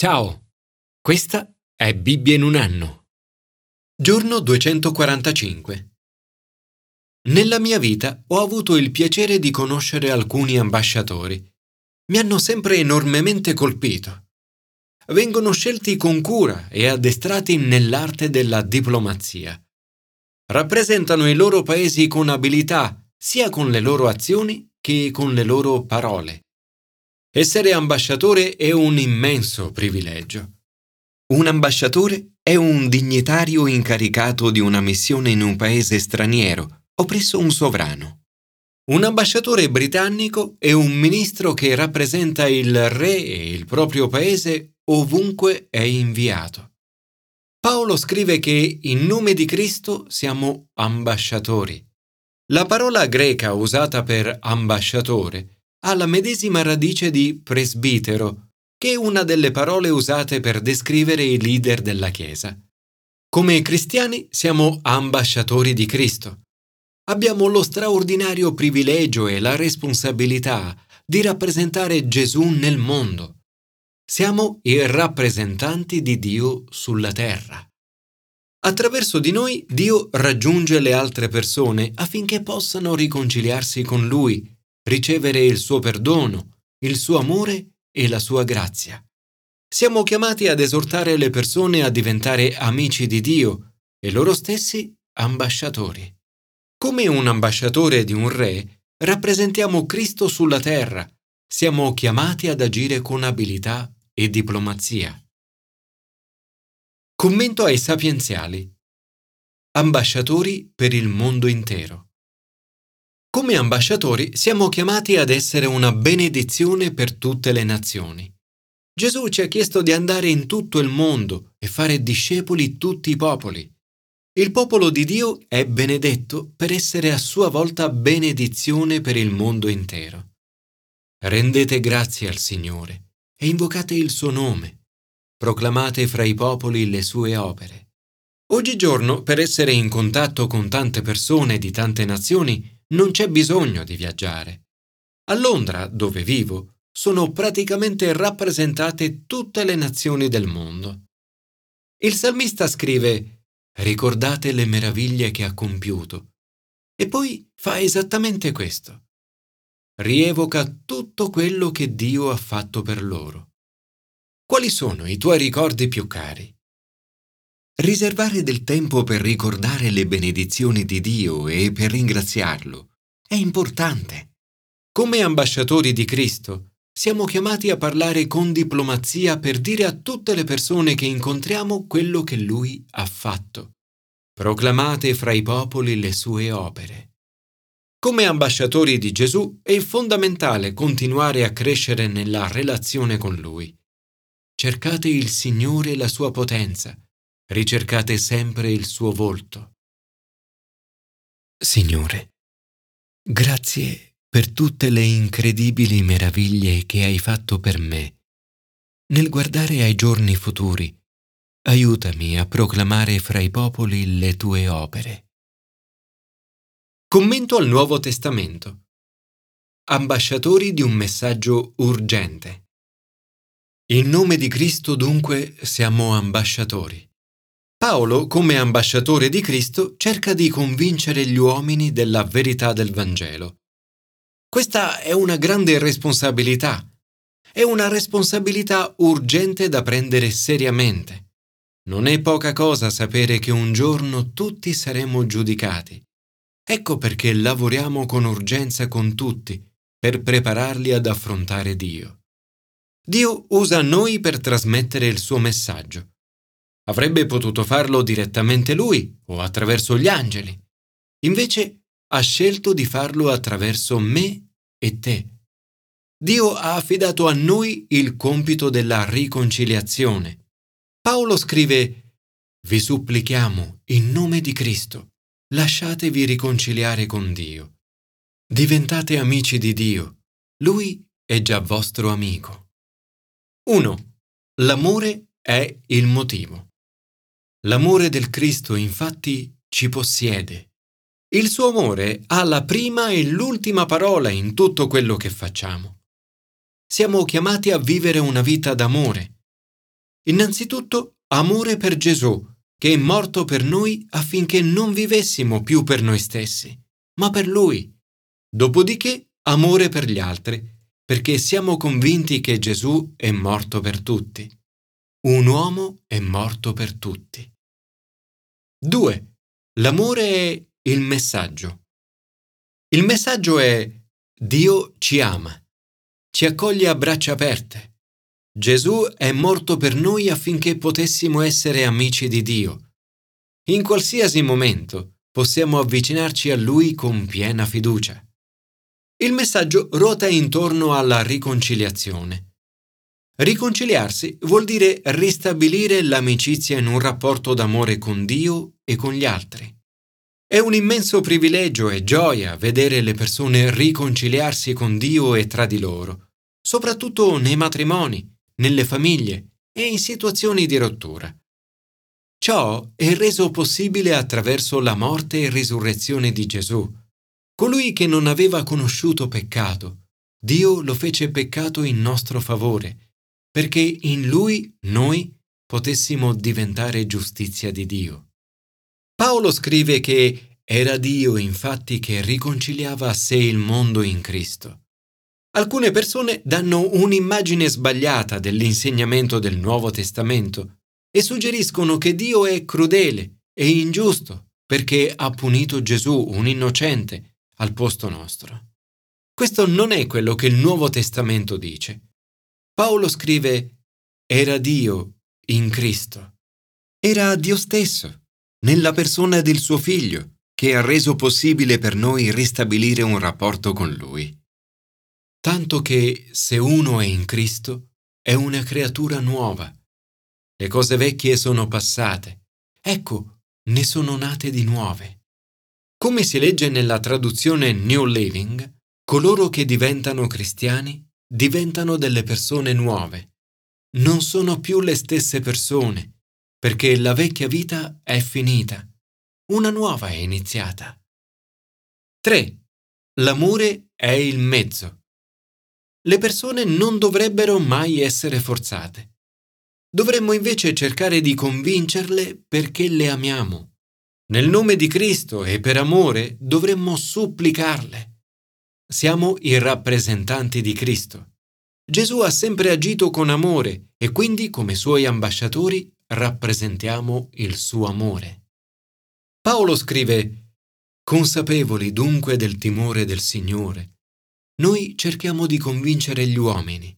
Ciao, questa è Bibbia in un anno. Giorno 245. Nella mia vita ho avuto il piacere di conoscere alcuni ambasciatori. Mi hanno sempre enormemente colpito. Vengono scelti con cura e addestrati nell'arte della diplomazia. Rappresentano i loro paesi con abilità, sia con le loro azioni che con le loro parole. Essere ambasciatore è un immenso privilegio. Un ambasciatore è un dignitario incaricato di una missione in un paese straniero o presso un sovrano. Un ambasciatore britannico è un ministro che rappresenta il re e il proprio paese ovunque è inviato. Paolo scrive che in nome di Cristo siamo ambasciatori. La parola greca usata per ambasciatore ha la medesima radice di presbitero, che è una delle parole usate per descrivere i leader della Chiesa. Come cristiani siamo ambasciatori di Cristo. Abbiamo lo straordinario privilegio e la responsabilità di rappresentare Gesù nel mondo. Siamo i rappresentanti di Dio sulla terra. Attraverso di noi Dio raggiunge le altre persone affinché possano riconciliarsi con Lui ricevere il suo perdono, il suo amore e la sua grazia. Siamo chiamati ad esortare le persone a diventare amici di Dio e loro stessi ambasciatori. Come un ambasciatore di un re, rappresentiamo Cristo sulla terra, siamo chiamati ad agire con abilità e diplomazia. Commento ai sapienziali. Ambasciatori per il mondo intero. Come ambasciatori siamo chiamati ad essere una benedizione per tutte le nazioni. Gesù ci ha chiesto di andare in tutto il mondo e fare discepoli tutti i popoli. Il popolo di Dio è benedetto per essere a sua volta benedizione per il mondo intero. Rendete grazie al Signore e invocate il suo nome. Proclamate fra i popoli le sue opere. Oggigiorno, per essere in contatto con tante persone di tante nazioni, non c'è bisogno di viaggiare. A Londra, dove vivo, sono praticamente rappresentate tutte le nazioni del mondo. Il salmista scrive Ricordate le meraviglie che ha compiuto. E poi fa esattamente questo. Rievoca tutto quello che Dio ha fatto per loro. Quali sono i tuoi ricordi più cari? Riservare del tempo per ricordare le benedizioni di Dio e per ringraziarlo è importante. Come ambasciatori di Cristo, siamo chiamati a parlare con diplomazia per dire a tutte le persone che incontriamo quello che Lui ha fatto. Proclamate fra i popoli le sue opere. Come ambasciatori di Gesù è fondamentale continuare a crescere nella relazione con Lui. Cercate il Signore e la sua potenza ricercate sempre il suo volto. Signore, grazie per tutte le incredibili meraviglie che hai fatto per me. Nel guardare ai giorni futuri, aiutami a proclamare fra i popoli le tue opere. Commento al Nuovo Testamento. Ambasciatori di un messaggio urgente. In nome di Cristo dunque siamo ambasciatori. Paolo, come ambasciatore di Cristo, cerca di convincere gli uomini della verità del Vangelo. Questa è una grande responsabilità. È una responsabilità urgente da prendere seriamente. Non è poca cosa sapere che un giorno tutti saremo giudicati. Ecco perché lavoriamo con urgenza con tutti per prepararli ad affrontare Dio. Dio usa noi per trasmettere il suo messaggio. Avrebbe potuto farlo direttamente lui o attraverso gli angeli. Invece ha scelto di farlo attraverso me e te. Dio ha affidato a noi il compito della riconciliazione. Paolo scrive Vi supplichiamo, in nome di Cristo, lasciatevi riconciliare con Dio. Diventate amici di Dio. Lui è già vostro amico. 1. L'amore è il motivo. L'amore del Cristo infatti ci possiede. Il suo amore ha la prima e l'ultima parola in tutto quello che facciamo. Siamo chiamati a vivere una vita d'amore. Innanzitutto, amore per Gesù, che è morto per noi affinché non vivessimo più per noi stessi, ma per Lui. Dopodiché, amore per gli altri, perché siamo convinti che Gesù è morto per tutti. Un uomo è morto per tutti. 2. L'amore è il messaggio. Il messaggio è Dio ci ama, ci accoglie a braccia aperte. Gesù è morto per noi affinché potessimo essere amici di Dio. In qualsiasi momento possiamo avvicinarci a Lui con piena fiducia. Il messaggio ruota intorno alla riconciliazione. Riconciliarsi vuol dire ristabilire l'amicizia in un rapporto d'amore con Dio e con gli altri. È un immenso privilegio e gioia vedere le persone riconciliarsi con Dio e tra di loro, soprattutto nei matrimoni, nelle famiglie e in situazioni di rottura. Ciò è reso possibile attraverso la morte e risurrezione di Gesù. Colui che non aveva conosciuto peccato, Dio lo fece peccato in nostro favore, perché in Lui noi potessimo diventare giustizia di Dio. Paolo scrive che era Dio infatti che riconciliava a sé il mondo in Cristo. Alcune persone danno un'immagine sbagliata dell'insegnamento del Nuovo Testamento e suggeriscono che Dio è crudele e ingiusto perché ha punito Gesù, un innocente, al posto nostro. Questo non è quello che il Nuovo Testamento dice. Paolo scrive era Dio in Cristo. Era Dio stesso nella persona del suo figlio, che ha reso possibile per noi ristabilire un rapporto con lui. Tanto che se uno è in Cristo, è una creatura nuova. Le cose vecchie sono passate. Ecco, ne sono nate di nuove. Come si legge nella traduzione New Living, coloro che diventano cristiani diventano delle persone nuove. Non sono più le stesse persone, perché la vecchia vita è finita, una nuova è iniziata. 3. L'amore è il mezzo. Le persone non dovrebbero mai essere forzate. Dovremmo invece cercare di convincerle perché le amiamo. Nel nome di Cristo e per amore dovremmo supplicarle. Siamo i rappresentanti di Cristo. Gesù ha sempre agito con amore e quindi come suoi ambasciatori rappresentiamo il suo amore. Paolo scrive, consapevoli dunque del timore del Signore, noi cerchiamo di convincere gli uomini.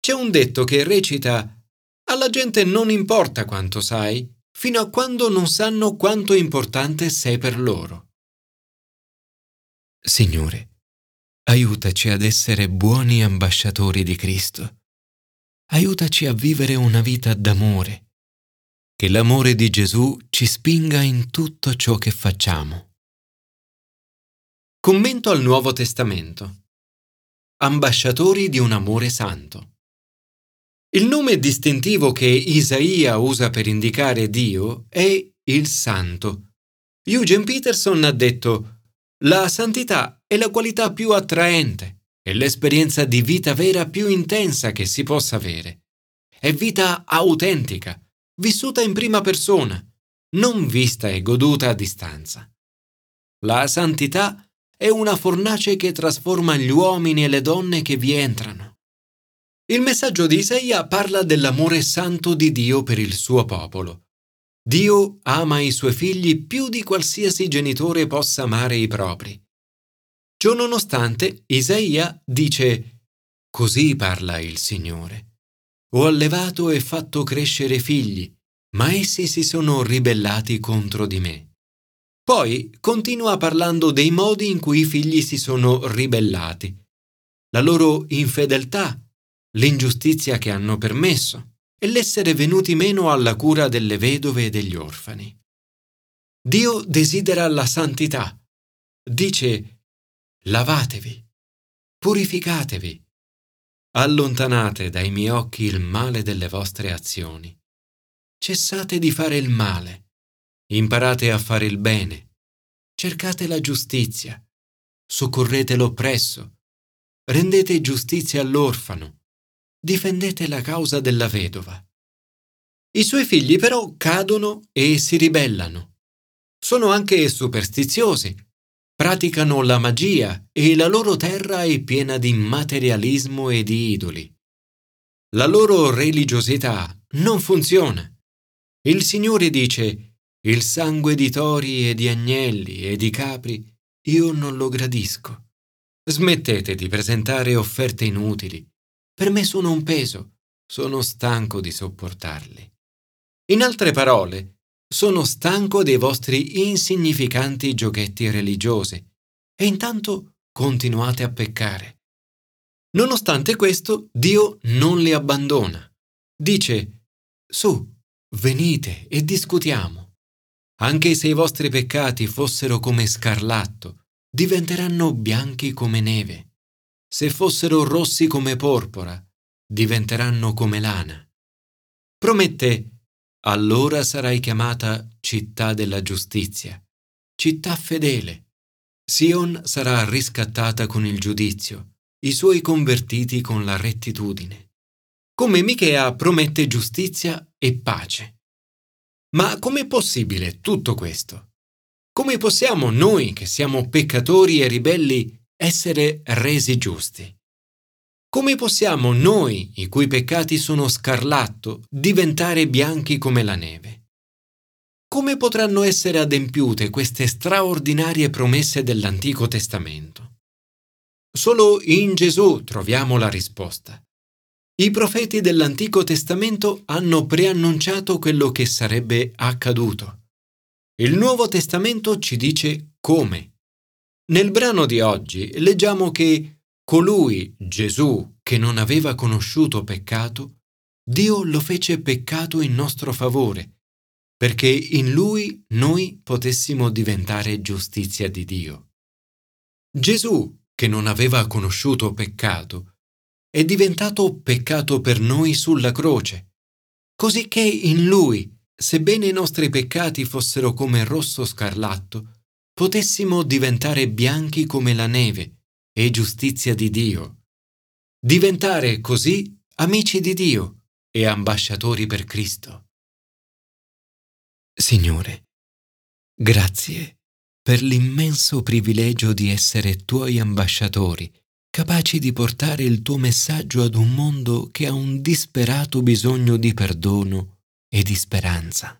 C'è un detto che recita, alla gente non importa quanto sai, fino a quando non sanno quanto importante sei per loro. Signore, aiutaci ad essere buoni ambasciatori di Cristo. Aiutaci a vivere una vita d'amore che l'amore di Gesù ci spinga in tutto ciò che facciamo. Commento al Nuovo Testamento. Ambasciatori di un amore santo. Il nome distintivo che Isaia usa per indicare Dio è il Santo. Eugene Peterson ha detto La santità è la qualità più attraente, è l'esperienza di vita vera più intensa che si possa avere. È vita autentica, vissuta in prima persona, non vista e goduta a distanza. La santità è una fornace che trasforma gli uomini e le donne che vi entrano. Il messaggio di Isaia parla dell'amore santo di Dio per il suo popolo. Dio ama i suoi figli più di qualsiasi genitore possa amare i propri. Ciononostante, Isaia dice, Così parla il Signore. Ho allevato e fatto crescere figli, ma essi si sono ribellati contro di me. Poi continua parlando dei modi in cui i figli si sono ribellati, la loro infedeltà, l'ingiustizia che hanno permesso e l'essere venuti meno alla cura delle vedove e degli orfani. Dio desidera la santità. Dice, lavatevi, purificatevi, allontanate dai miei occhi il male delle vostre azioni. Cessate di fare il male, imparate a fare il bene, cercate la giustizia, soccorrete l'oppresso, rendete giustizia all'orfano, difendete la causa della vedova. I suoi figli però cadono e si ribellano. Sono anche superstiziosi, praticano la magia e la loro terra è piena di materialismo e di idoli. La loro religiosità non funziona. Il Signore dice, il sangue di tori e di agnelli e di capri io non lo gradisco. Smettete di presentare offerte inutili. Per me sono un peso, sono stanco di sopportarli. In altre parole, sono stanco dei vostri insignificanti giochetti religiosi e intanto continuate a peccare. Nonostante questo, Dio non li abbandona. Dice, su, venite e discutiamo. Anche se i vostri peccati fossero come scarlatto, diventeranno bianchi come neve. Se fossero rossi come porpora, diventeranno come lana. Promette allora sarai chiamata città della giustizia, città fedele. Sion sarà riscattata con il giudizio, i suoi convertiti con la rettitudine. Come Michea promette giustizia e pace. Ma com'è possibile tutto questo? Come possiamo noi, che siamo peccatori e ribelli, essere resi giusti? Come possiamo noi, i cui peccati sono scarlatto, diventare bianchi come la neve? Come potranno essere adempiute queste straordinarie promesse dell'Antico Testamento? Solo in Gesù troviamo la risposta. I profeti dell'Antico Testamento hanno preannunciato quello che sarebbe accaduto. Il Nuovo Testamento ci dice come. Nel brano di oggi leggiamo che Colui, Gesù, che non aveva conosciuto peccato, Dio lo fece peccato in nostro favore, perché in lui noi potessimo diventare giustizia di Dio. Gesù, che non aveva conosciuto peccato, è diventato peccato per noi sulla croce, così che in lui, sebbene i nostri peccati fossero come rosso scarlatto, potessimo diventare bianchi come la neve e giustizia di Dio. Diventare così amici di Dio e ambasciatori per Cristo. Signore, grazie per l'immenso privilegio di essere tuoi ambasciatori, capaci di portare il tuo messaggio ad un mondo che ha un disperato bisogno di perdono e di speranza.